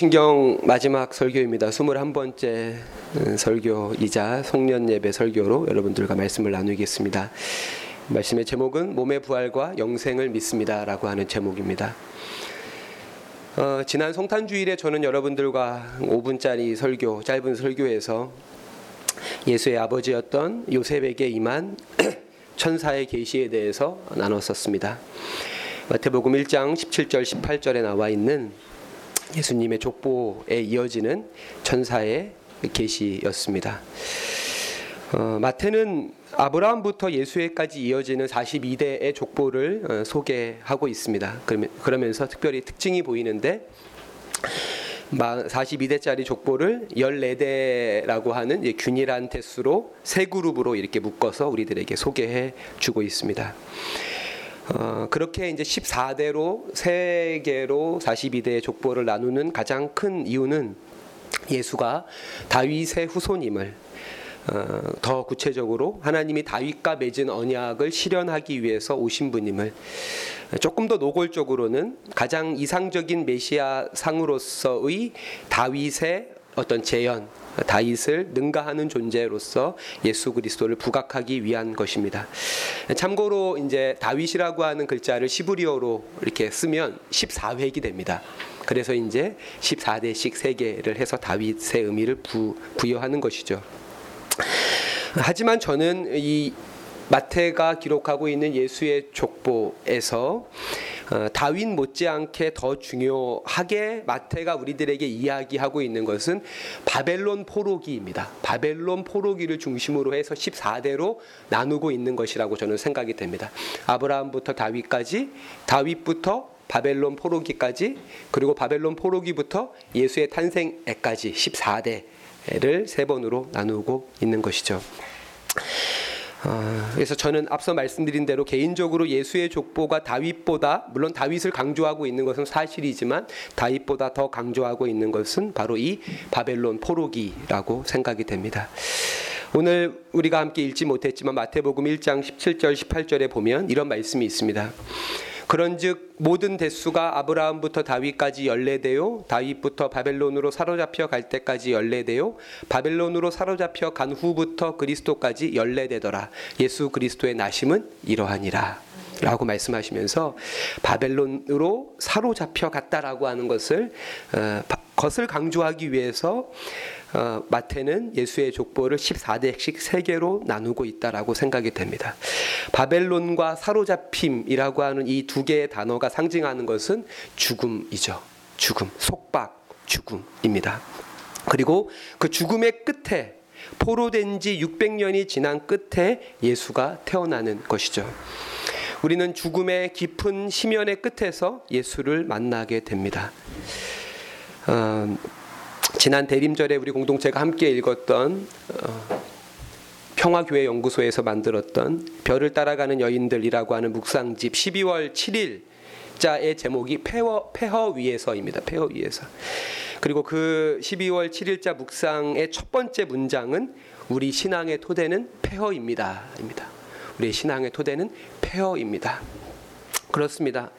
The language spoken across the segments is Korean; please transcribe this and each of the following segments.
신경 마지막 설교입니다. 21번째 설교이자 송년 예배 설교로 여러분들과 말씀을 나누겠습니다. 말씀의 제목은 몸의 부활과 영생을 믿습니다라고 하는 제목입니다. 어, 지난 성탄 주일에 저는 여러분들과 5분짜리 설교, 짧은 설교에서 예수의 아버지였던 요셉에게 임한 천사의 계시에 대해서 나눴었습니다. 마태복음 1장 17절 18절에 나와 있는 예수님의 족보에 이어지는 천사의 계시였습니다. 어, 마태는 아브라함부터 예수에까지 이어지는 42대의 족보를 어, 소개하고 있습니다. 그러면서 특별히 특징이 보이는데 42대짜리 족보를 14대라고 하는 균일한 대수로 세 그룹으로 이렇게 묶어서 우리들에게 소개해 주고 있습니다. 어, 그렇게 이제 14대로 세 개로 42대의 족보를 나누는 가장 큰 이유는 예수가 다윗의 후손임을 어, 더 구체적으로 하나님이 다윗과 맺은 언약을 실현하기 위해서 오신 분임을 조금 더 노골적으로는 가장 이상적인 메시아 상으로서의 다윗의 어떤 재현 다윗을 능가하는 존재로서 예수 그리스도를 부각하기 위한 것입니다. 참고로 이제 다윗이라고 하는 글자를 시브리어로 이렇게 쓰면 14획이 됩니다. 그래서 이제 14대씩 세 개를 해서 다윗의 의미를 부, 부여하는 것이죠. 하지만 저는 이 마태가 기록하고 있는 예수의 족보에서 어, 다윗 못지않게 더 중요하게 마태가 우리들에게 이야기하고 있는 것은 바벨론 포로기입니다. 바벨론 포로기를 중심으로 해서 14대로 나누고 있는 것이라고 저는 생각이 됩니다. 아브라함부터 다윗까지 다윗부터 바벨론 포로기까지 그리고 바벨론 포로기부터 예수의 탄생에까지 14대를 세 번으로 나누고 있는 것이죠. 아, 그래서 저는 앞서 말씀드린 대로 개인적으로 예수의 족보가 다윗보다 물론 다윗을 강조하고 있는 것은 사실이지만 다윗보다 더 강조하고 있는 것은 바로 이 바벨론 포로기라고 생각이 됩니다. 오늘 우리가 함께 읽지 못했지만 마태복음 1장 17절 18절에 보면 이런 말씀이 있습니다. 그런즉 모든 대수가 아브라함부터 다윗까지 연례되요 다윗부터 바벨론으로 사로잡혀 갈 때까지 연례되요 바벨론으로 사로잡혀 간 후부터 그리스도까지 연례되더라. 예수 그리스도의 나심은 이러하니라 라고 말씀하시면서 바벨론으로 사로잡혀 갔다라고 하는 것을 어, 것을 강조하기 위해서 어, 마태는 예수의 족보를 14대씩 세 개로 나누고 있다라고 생각이 됩니다. 바벨론과 사로잡힘이라고 하는 이 두 개의 단어가 상징하는 것은 죽음이죠. 죽음, 속박, 죽음입니다. 그리고 그 죽음의 끝에 포로된 지 600년이 지난 끝에 예수가 태어나는 것이죠. 우리는 죽음의 깊은 심연의 끝에서 예수를 만나게 됩니다. 어, 지난 대림절에 우리 공동체가 함께 읽었던 어, 평화교회 연구소에서 만들었던 별을 따라가는 여인들이라고 하는 묵상집 12월 7일 자의 제목이 폐허, 폐허 위에서입니다. 폐허 위에서. 그리고 그 12월 7일자 묵상의 첫 번째 문장은 우리 신앙의 토대는 폐허입니다. 입니다. 우리 신앙의 토대는 폐허입니다. 그렇습니다.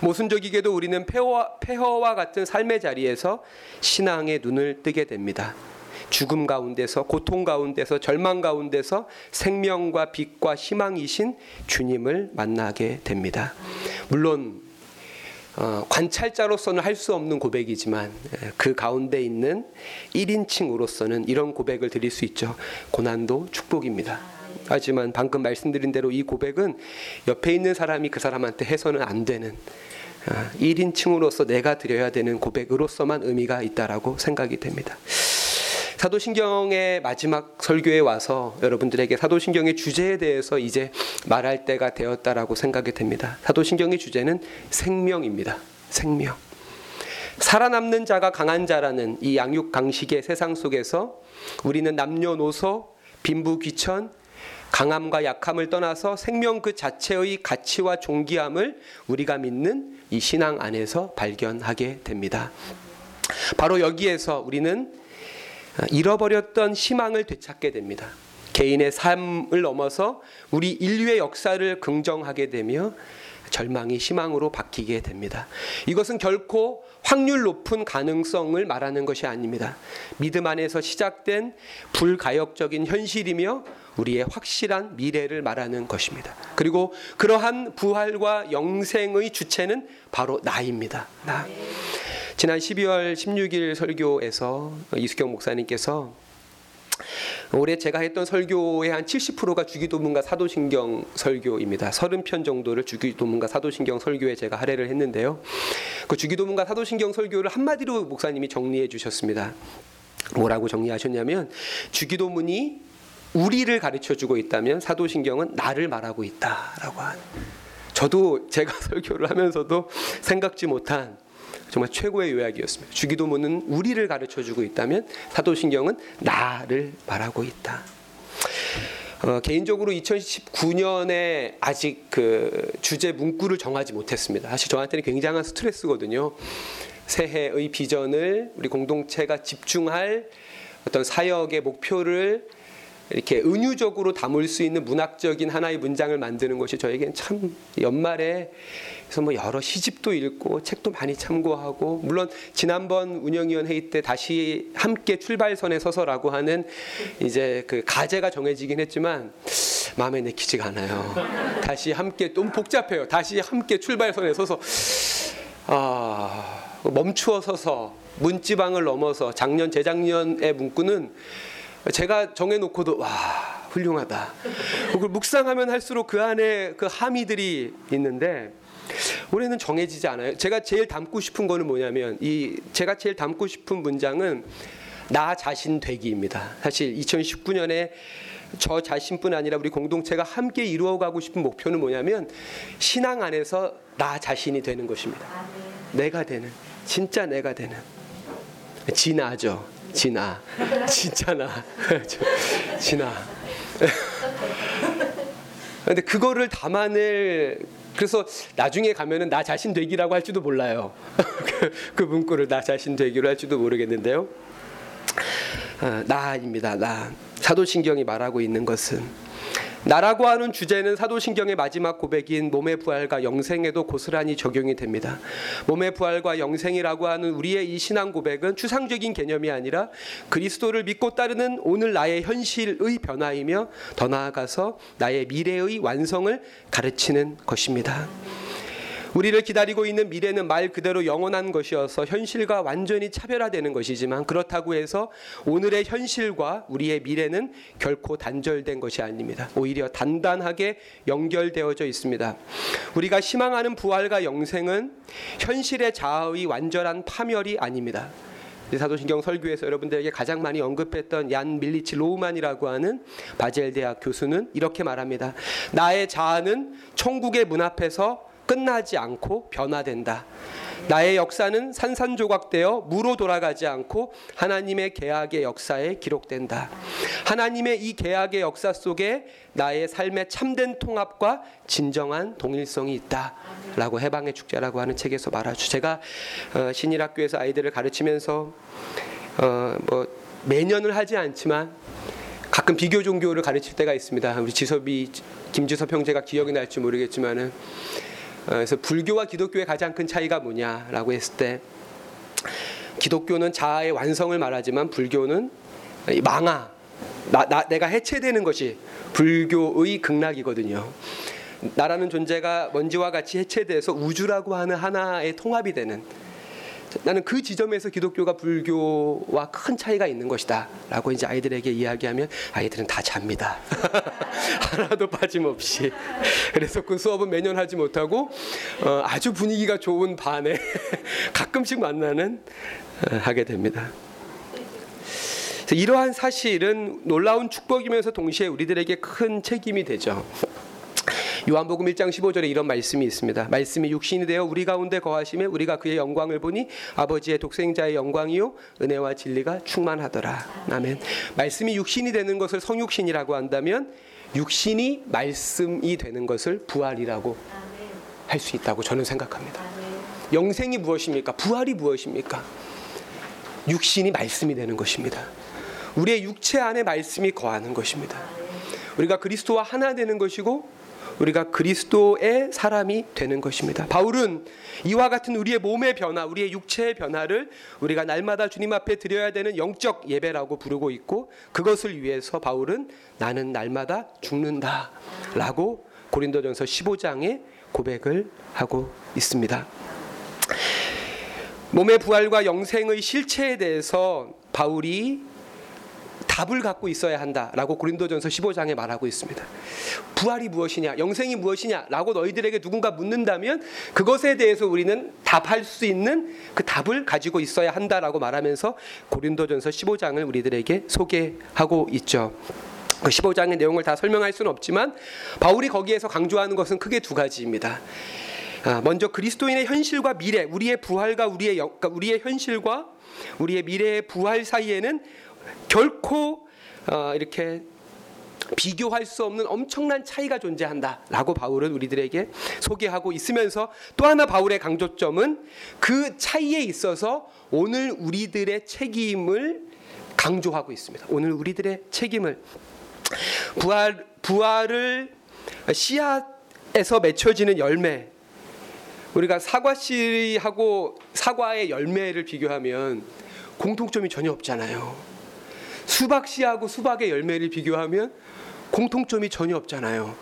모순적이게도 우리는 폐허와, 폐허와 같은 삶의 자리에서 신앙의 눈을 뜨게 됩니다. 죽음 가운데서 고통 가운데서 절망 가운데서 생명과 빛과 희망이신 주님을 만나게 됩니다. 물론 어, 관찰자로서는 할 수 없는 고백이지만 그 가운데 있는 1인칭으로서는 이런 고백을 드릴 수 있죠. 고난도 축복입니다. 하지만 방금 말씀드린 대로 이 고백은 옆에 있는 사람이 그 사람한테 해서는 안 되는 1인칭으로서 아, 내가 드려야 되는 고백으로서만 의미가 있다라고 생각이 됩니다. 사도신경의 마지막 설교에 와서 여러분들에게 사도신경의 주제에 대해서 이제 말할 때가 되었다라고 생각이 됩니다. 사도신경의 주제는 생명입니다. 생명. 살아남는 자가 강한 자라는 이 양육 강식의 세상 속에서 우리는 남녀노소, 빈부 귀천, 강함과 약함을 떠나서 생명 그 자체의 가치와 존귀함을 우리가 믿는 이 신앙 안에서 발견하게 됩니다. 바로 여기에서 우리는 잃어버렸던 희망을 되찾게 됩니다. 개인의 삶을 넘어서 우리 인류의 역사를 긍정하게 되며 절망이 희망으로 바뀌게 됩니다. 이것은 결코 확률 높은 가능성을 말하는 것이 아닙니다. 믿음 안에서 시작된 불가역적인 현실이며 우리의 확실한 미래를 말하는 것입니다. 그리고 그러한 부활과 영생의 주체는 바로 나입니다. 나. 지난 12월 16일 설교에서 이수경 목사님께서 올해 제가 했던 설교의 한 70%가 주기도문과 사도신경 설교입니다. 30편 정도를 주기도문과 사도신경 설교에 제가 할애를 했는데요. 그 주기도문과 사도신경 설교를 한마디로 목사님이 정리해 주셨습니다. 뭐라고 정리하셨냐면 주기도문이 우리를 가르쳐 주고 있다면 사도신경은 나를 말하고 있다라고 한. 저도 제가 설교를 하면서도 생각지 못한 정말 최고의 요약이었습니다. 주기도문은 우리를 가르쳐 주고 있다면 사도신경은 나를 말하고 있다. 어, 개인적으로 2019년에 아직 그 주제 문구를 정하지 못했습니다. 사실 저한테는 굉장한 스트레스거든요. 새해의 비전을 우리 공동체가 집중할 어떤 사역의 목표를 이렇게 은유적으로 담을 수 있는 문학적인 하나의 문장을 만드는 것이 저에겐 참 연말에 그래서 뭐 여러 시집도 읽고 책도 많이 참고하고 물론 지난번 운영위원 회의 때 다시 함께 출발선에 서서라고 하는 이제 그 가제가 정해지긴 했지만 마음에 내키지가 않아요. 다시 함께 좀 복잡해요. 다시 함께 출발선에 서서 아 멈추어 서서 문지방을 넘어서 작년 재작년의 문구는 제가 정해놓고도 와 훌륭하다. 그걸 묵상하면 할수록 그 안에 그 함의들이 있는데 올해는 정해지지 않아요. 제가 제일 담고 싶은 거는 뭐냐면 이 제가 제일 담고 싶은 문장은 나 자신 되기입니다. 사실 2019년에 저 자신뿐 아니라 우리 공동체가 함께 이루어가고 싶은 목표는 뭐냐면 신앙 안에서 나 자신이 되는 것입니다. 내가 되는 진짜 내가 되는 진아죠. 진아 진짜 나 진아. 근데 그거를 담아낼 그래서 나중에 가면은 나 자신 되기라고 할지도 몰라요. 그, 그 문구를 나 자신 되기로 할지도 모르겠는데요. 아, 나입니다. 나. 사도신경이 말하고 있는 것은 나라고 하는 주제는 사도신경의 마지막 고백인 몸의 부활과 영생에도 고스란히 적용이 됩니다. 몸의 부활과 영생이라고 하는 우리의 이 신앙 고백은 추상적인 개념이 아니라 그리스도를 믿고 따르는 오늘 나의 현실의 변화이며 더 나아가서 나의 미래의 완성을 가르치는 것입니다. 우리를 기다리고 있는 미래는 말 그대로 영원한 것이어서 현실과 완전히 차별화되는 것이지만 그렇다고 해서 오늘의 현실과 우리의 미래는 결코 단절된 것이 아닙니다. 오히려 단단하게 연결되어져 있습니다. 우리가 희망하는 부활과 영생은 현실의 자아의 완전한 파멸이 아닙니다. 사도신경 설교에서 여러분들에게 가장 많이 언급했던 얀 밀리치 로흐만이라고 하는 바젤 대학 교수는 이렇게 말합니다. 나의 자아는 천국의 문 앞에서 끝나지 않고 변화된다. 나의 역사는 산산조각되어 무로 돌아가지 않고 하나님의 계약의 역사에 기록된다. 하나님의 이 계약의 역사 속에 나의 삶의 참된 통합과 진정한 동일성이 있다. 라고 해방의 축제라고 하는 책에서 말하죠. 제가 어, 신일학교에서 아이들을 가르치면서 어, 뭐 매년을 하지 않지만 가끔 비교 종교를 가르칠 때가 있습니다. 우리 지섭이 김지섭 형제가 기억이 날지 모르겠지만은 어, 그래서 불교와 기독교의 가장 큰 차이가 뭐냐라고 했을 때 기독교는 자아의 완성을 말하지만 불교는 망아 나, 나, 내가 해체되는 것이 불교의 극락이거든요. 나라는 존재가 먼지와 같이 해체돼서 우주라고 하는 하나의 통합이 되는 나는 그 지점에서 기독교가 불교와 큰 차이가 있는 것이다. 라고 이제 아이들에게 이야기하면 아이들은 다 잡니다. 하나도 빠짐없이. 그래서 그 수업은 매년 하지 못하고 어, 아주 분위기가 좋은 반에 가끔씩 만나는 어, 하게 됩니다. 이러한 사실은 놀라운 축복이면서 동시에 우리들에게 큰 책임이 되죠. 요한복음 1장 15절에 이런 말씀이 있습니다. 말씀이 육신이 되어 우리 가운데 거하심에 우리가 그의 영광을 보니 아버지의 독생자의 영광이요 은혜와 진리가 충만하더라. 아멘. 말씀이 육신이 되는 것을 성육신이라고 한다면 육신이 말씀이 되는 것을 부활이라고 할 수 있다고 저는 생각합니다. 영생이 무엇입니까? 부활이 무엇입니까? 육신이 말씀이 되는 것입니다. 우리의 육체 안에 말씀이 거하는 것입니다. 우리가 그리스도와 하나 되는 것이고 우리가 그리스도의 사람이 되는 것입니다. 바울은 이와 같은 우리의 몸의 변화, 우리의 육체의 변화를 우리가 날마다 주님 앞에 드려야 되는 영적 예배라고 부르고 있고 그것을 위해서 바울은 나는 날마다 죽는다라고 고린도전서 15장에 고백을 하고 있습니다. 몸의 부활과 영생의 실체에 대해서 바울이 답을 갖고 있어야 한다라고 고린도전서 15장에 말하고 있습니다. 부활이 무엇이냐, 영생이 무엇이냐라고 너희들에게 누군가 묻는다면 그것에 대해서 우리는 답할 수 있는 그 답을 가지고 있어야 한다라고 말하면서 고린도전서 15장을 우리들에게 소개하고 있죠. 그 15장의 내용을 다 설명할 수는 없지만 바울이 거기에서 강조하는 것은 크게 두 가지입니다. 아, 먼저 그리스도인의 현실과 미래, 우리의 부활과 우리의 영, 그러니까 우리의 현실과 우리의 미래의 부활 사이에는 결코 어, 이렇게 비교할 수 없는 엄청난 차이가 존재한다라고 바울은 우리들에게 소개하고 있으면서 또 하나 바울의 강조점은 그 차이에 있어서 오늘 우리들의 책임을 강조하고 있습니다. 오늘 우리들의 책임을 부활 부활을 씨앗에서 맺혀지는 열매 우리가 사과 씨하고 사과의 열매를 비교하면 공통점이 전혀 없잖아요. 수박 씨하고 수박의 열매를 비교하면 공통점이 전혀 없잖아요.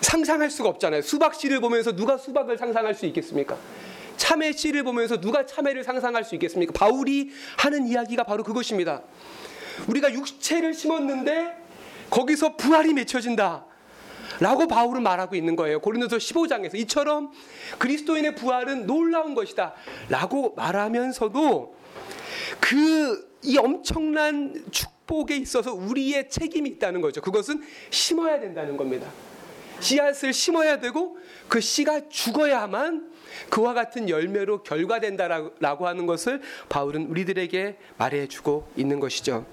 상상할 수가 없잖아요. 수박 씨를 보면서 누가 수박을 상상할 수 있겠습니까? 참외 씨를 보면서 누가 참외를 상상할 수 있겠습니까? 바울이 하는 이야기가 바로 그것입니다. 우리가 육체를 심었는데 거기서 부활이 맺혀진다. 라고 바울은 말하고 있는 거예요. 고린도서 15장에서 이처럼 그리스도인의 부활은 놀라운 것이다. 라고 말하면서도 그 이 엄청난 축복에 있어서 우리의 책임이 있다는 거죠. 그것은 심어야 된다는 겁니다. 씨앗을 심어야 되고 그 씨가 죽어야만 그와 같은 열매로 결과된다라고 하는 것을 바울은 우리들에게 말해주고 있는 것이죠.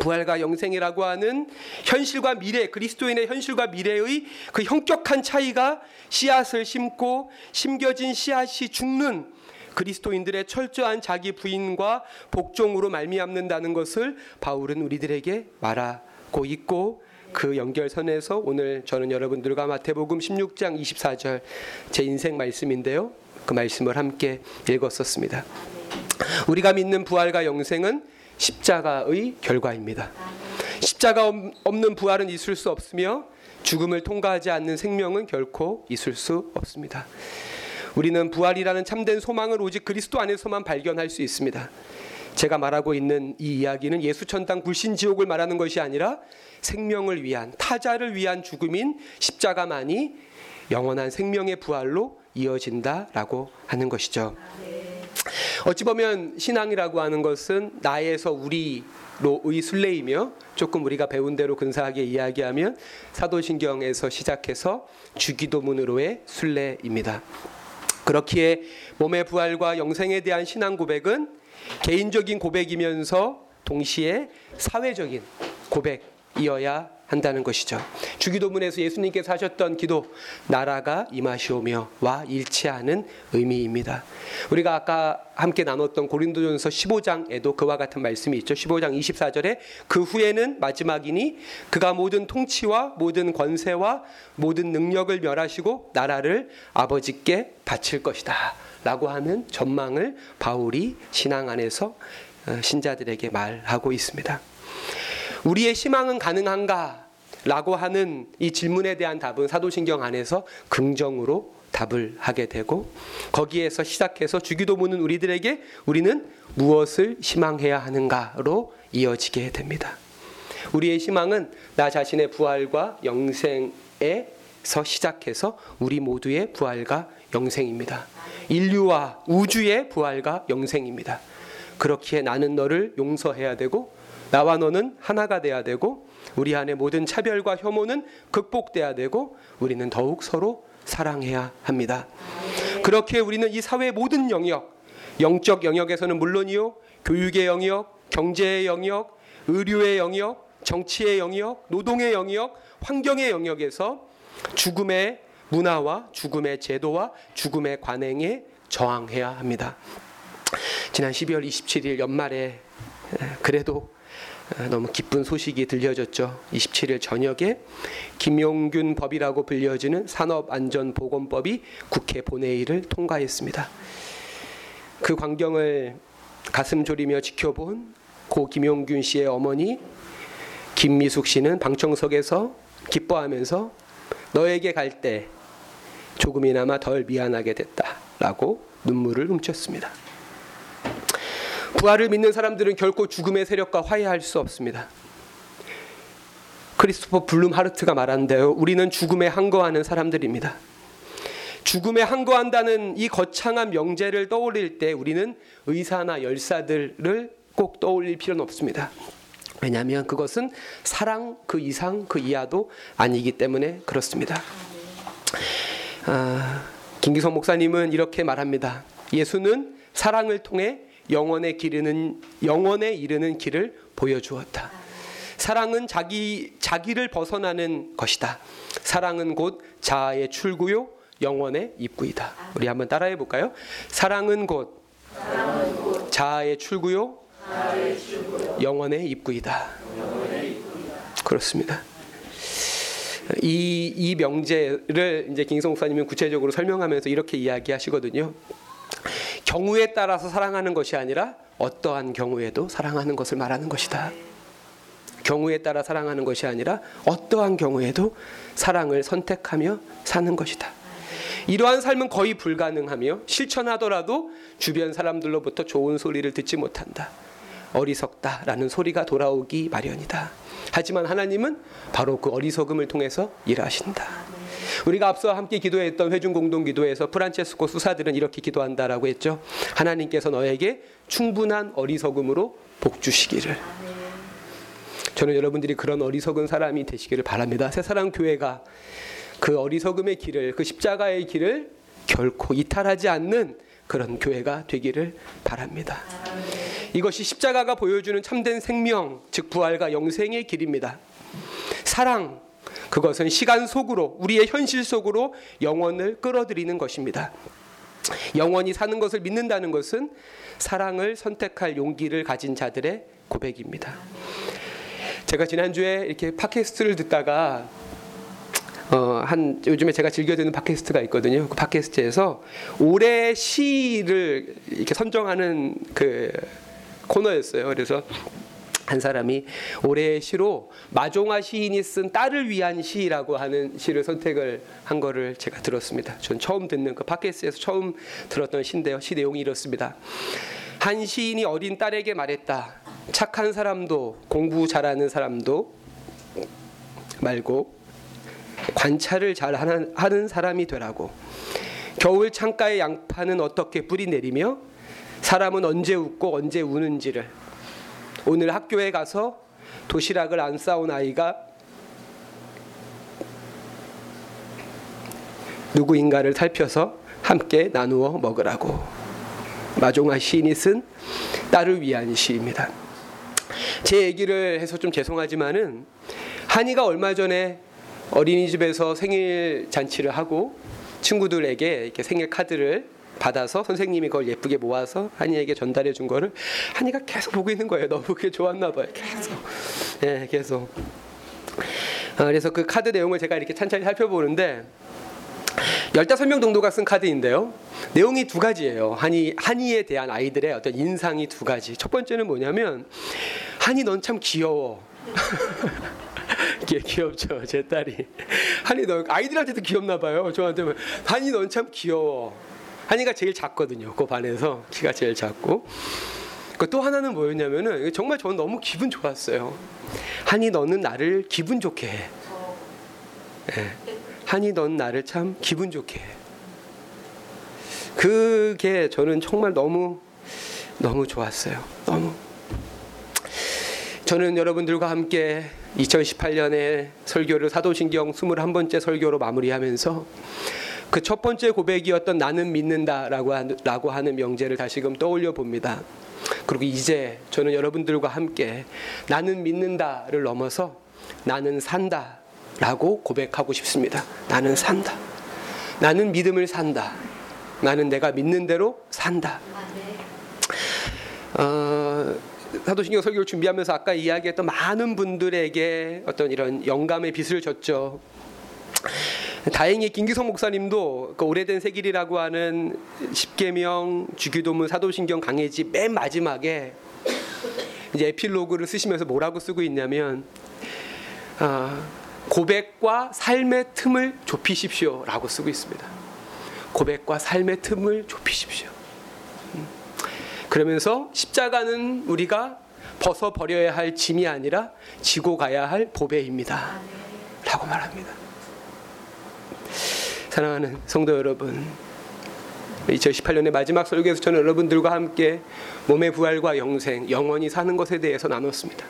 부활과 영생이라고 하는 현실과 미래, 그리스도인의 현실과 미래의 그 형격한 차이가 씨앗을 심고 심겨진 씨앗이 죽는 그리스도인들의 철저한 자기 부인과 복종으로 말미암는다는 것을 바울은 우리들에게 말하고 있고 그 연결선에서 오늘 저는 여러분들과 마태복음 16장 24절 제 인생 말씀인데요. 그 말씀을 함께 읽었었습니다. 우리가 믿는 부활과 영생은 십자가의 결과입니다. 십자가 없는 부활은 있을 수 없으며 죽음을 통과하지 않는 생명은 결코 있을 수 없습니다. 우리는 부활이라는 참된 소망을 오직 그리스도 안에서만 발견할 수 있습니다. 제가 말하고 있는 이 이야기는 예수 천당 불신 지옥을 말하는 것이 아니라 생명을 위한 타자를 위한 죽음인 십자가만이 영원한 생명의 부활로 이어진다라고 하는 것이죠. 어찌 보면 신앙이라고 하는 것은 나에서 우리로의 순례이며 조금 우리가 배운 대로 근사하게 이야기하면 사도신경에서 시작해서 주기도문으로의 순례입니다. 그렇기에 몸의 부활과 영생에 대한 신앙 고백은 개인적인 고백이면서 동시에 사회적인 고백 이어야 한다는 것이죠. 주기도문에서 예수님께서 하셨던 기도 나라가 임하시오며와 일치하는 의미입니다. 우리가 아까 함께 나눴던 고린도전서 15장에도 그와 같은 말씀이 있죠. 15장 24절에 그 후에는 마지막이니 그가 모든 통치와 모든 권세와 모든 능력을 멸하시고 나라를 아버지께 바칠 것이다. 라고 하는 전망을 바울이 신앙 안에서 어, 신자들에게 말하고 있습니다. 우리의 희망은 가능한가? 라고 하는 이 질문에 대한 답은 사도신경 안에서 긍정으로 답을 하게 되고 거기에서 시작해서 주기도문은 우리들에게 우리는 무엇을 희망해야 하는가로 이어지게 됩니다. 우리의 희망은 나 자신의 부활과 영생에서 시작해서 우리 모두의 부활과 영생입니다. 인류와 우주의 부활과 영생입니다. 그렇기에 나는 너를 용서해야 되고 나와 너는 하나가 돼야 되고 우리 안에 모든 차별과 혐오는 극복돼야 되고 우리는 더욱 서로 사랑해야 합니다. 그렇게 우리는 이 사회 모든 영역, 영적 영역에서는 물론이요, 교육의 영역, 경제의 영역, 의료의 영역, 정치의 영역, 노동의 영역, 환경의 영역에서 죽음의 문화와 죽음의 제도와 죽음의 관행에 저항해야 합니다. 지난 12월 27일 연말에 그래도 아, 너무 기쁜 소식이 들려졌죠. 27일 저녁에 김용균 법이라고 불려지는 산업안전보건법이 국회 본회의를 통과했습니다. 그 광경을 가슴 졸이며 지켜본 고 김용균 씨의 어머니 김미숙 씨는 방청석에서 기뻐하면서 너에게 갈 때 조금이나마 덜 미안하게 됐다라고 눈물을 훔쳤습니다. 부활을 믿는 사람들은 결코 죽음의 세력과 화해할 수 없습니다. 크리스토퍼 블룸 하르트가 말한대요. 우리는 죽음에 항거하는 사람들입니다. 죽음에 항거한다는 이 거창한 명제를 떠올릴 때 우리는 의사나 열사들을 꼭 떠올릴 필요는 없습니다. 왜냐하면 그것은 사랑 그 이상 그 이하도 아니기 때문에 그렇습니다. 아, 김기성 목사님은 이렇게 말합니다. 예수는 사랑을 통해 영원에 기르는 영원에 이르는 길을 보여주었다. 사랑은 자기 자기를 벗어나는 것이다. 사랑은 곧 자아의 출구요 영원의 입구이다. 우리 한번 따라해 볼까요? 사랑은 곧, 자아의 출구요 영원의 입구이다. 그렇습니다. 이, 이 명제를 이제 김성 목사님은 구체적으로 설명하면서 이렇게 이야기하시거든요. 경우에 따라서 사랑하는 것이 아니라 어떠한 경우에도 사랑하는 것을 말하는 것이다. 경우에 따라 사랑하는 것이 아니라 어떠한 경우에도 사랑을 선택하며 사는 것이다. 이러한 삶은 거의 불가능하며 실천하더라도 주변 사람들로부터 좋은 소리를 듣지 못한다. 어리석다라는 소리가 돌아오기 마련이다. 하지만 하나님은 바로 그 어리석음을 통해서 일하신다. 우리가 앞서 함께 기도했던 회중 공동 기도에서 프란체스코 수사들은 이렇게 기도한다라고 했죠. 하나님께서 너에게 충분한 어리석음으로 복 주시기를. 저는 여러분들이 그런 어리석은 사람이 되시기를 바랍니다. 새사랑 교회가 그 어리석음의 길을 그 십자가의 길을 결코 이탈하지 않는 그런 교회가 되기를 바랍니다. 이것이 십자가가 보여주는 참된 생명, 즉 부활과 영생의 길입니다. 사랑, 그것은 시간 속으로 우리의 현실 속으로 영원을 끌어들이는 것입니다. 영원히 사는 것을 믿는다는 것은 사랑을 선택할 용기를 가진 자들의 고백입니다. 제가 지난주에 이렇게 팟캐스트를 듣다가 어, 한 요즘에 제가 즐겨 듣는 팟캐스트가 있거든요. 그 팟캐스트에서 올해 시를 이렇게 선정하는 그 코너였어요. 그래서 한 사람이 올해의 시로 마종아 시인이 쓴 딸을 위한 시라고 하는 시를 선택을 한 거를 제가 들었습니다. 전 처음 듣는 그 팟캐스트에서 처음 들었던 시인데요. 시 내용이 이렇습니다. 한 시인이 어린 딸에게 말했다. 착한 사람도 공부 잘하는 사람도 말고 관찰을 잘 하는 사람이 되라고. 겨울 창가의 양파는 어떻게 뿌리 내리며 사람은 언제 웃고 언제 우는지를 오늘 학교에 가서 도시락을 안 싸온 아이가 누구인가를 살펴서 함께 나누어 먹으라고 마종아 시인이 쓴 딸을 위한 시입니다. 제 얘기를 해서 좀 죄송하지만은 한이가 얼마 전에 어린이집에서 생일 잔치를 하고 친구들에게 이렇게 생일 카드를 받아서 선생님이 그걸 예쁘게 모아서 한이에게 전달해 준 거를 한이가 계속 보고 있는 거예요. 너무 그게 좋았나 봐요. 계속. 예, 계속. 아, 그래서 그 카드 내용을 제가 이렇게 찬찬히 살펴보는데 15명 정도가 쓴 카드인데요. 내용이 두 가지예요. 한이 한이에 대한 아이들의 어떤 인상이 두 가지. 첫 번째는 뭐냐면 한이 넌 참 귀여워. 귀엽죠 제 딸이 한이 너 아이들한테도 귀엽나 봐요 저한테 한이 넌 참 귀여워 한이가 제일 작거든요. 그 반에서 키가 제일 작고. 그또 하나는 뭐였냐면은 정말 저는 너무 기분 좋았어요. 한이 너는 나를 기분 좋게 해. 네. 한이 넌 나를 참 기분 좋게 해. 그게 저는 정말 너무 너무 좋았어요. 너무. 저는 여러분들과 함께 2018년에 설교를 사도신경 21번째 설교로 마무리하면서 그 첫 번째 고백이었던 나는 믿는다라고 라고 하는 명제를 다시금 떠올려 봅니다. 그리고 이제 저는 여러분들과 함께 나는 믿는다를 넘어서 나는 산다 라고 고백하고 싶습니다. 나는 산다. 나는 믿음을 산다. 나는 내가 믿는 대로 산다. 어, 사도신경 설교를 준비하면서 아까 이야기했던 많은 분들에게 어떤 이런 영감의 빛을 줬죠. 다행히 김기성 목사님도 그 오래된 세길이라고 하는 십계명, 주기도문, 사도신경 강해지 맨 마지막에 이제 에필로그를 쓰시면서 뭐라고 쓰고 있냐면 아, 고백과 삶의 틈을 좁히십시오라고 쓰고 있습니다. 고백과 삶의 틈을 좁히십시오. 음. 그러면서 십자가는 우리가 벗어 버려야 할 짐이 아니라 지고 가야 할 보배입니다. 라고 말합니다. 사랑하는 성도 여러분, 2018년의 마지막 설교에서 저는 여러분들과 함께 몸의 부활과 영생, 영원히 사는 것에 대해서 나눴습니다.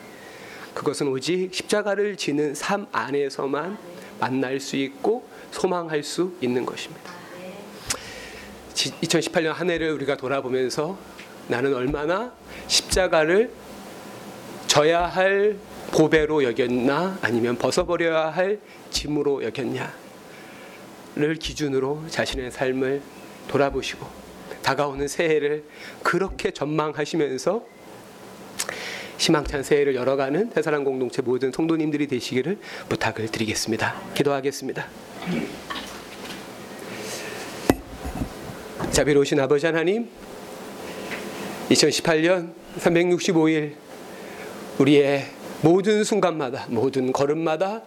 그것은 오직 십자가를 지는 삶 안에서만 만날 수 있고 소망할 수 있는 것입니다. 2018년 한 해를 우리가 돌아보면서 나는 얼마나 십자가를 져야 할 보배로 여겼나 아니면 벗어버려야 할 짐으로 여겼냐 를 기준으로 자신의 삶을 돌아보시고 다가오는 새해를 그렇게 전망하시면서 희망찬 새해를 열어가는 해사랑 공동체 모든 성도님들이 되시기를 부탁을 드리겠습니다. 기도하겠습니다. 자비로우신 아버지 하나님, 2018년 365일 우리의 모든 순간마다 모든 걸음마다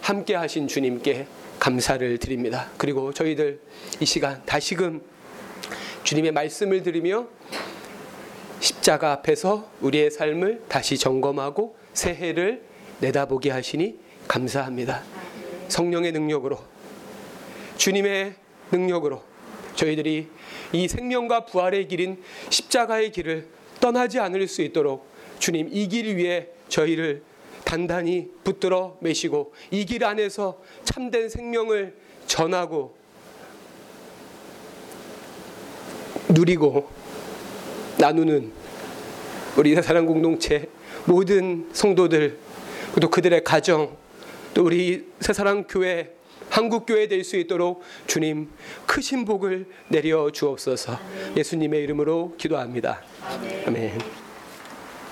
함께 하신 주님께 감사를 드립니다. 그리고 저희들 이 시간 다시금 주님의 말씀을 들으며 십자가 앞에서 우리의 삶을 다시 점검하고 새해를 내다보게 하시니 감사합니다. 성령의 능력으로 주님의 능력으로 저희들이 이 생명과 부활의 길인 십자가의 길을 떠나지 않을 수 있도록 주님 이 길 위에 저희를 단단히 붙들어 매시고 이 길 안에서 참된 생명을 전하고 누리고 나누는 우리 사랑 공동체 모든 성도들 또 그들의 가정 또 우리 새사랑 교회 한국 교회 될 수 있도록 주님 크신 복을 내려 주옵소서. 예수님의 이름으로 기도합니다. 아멘.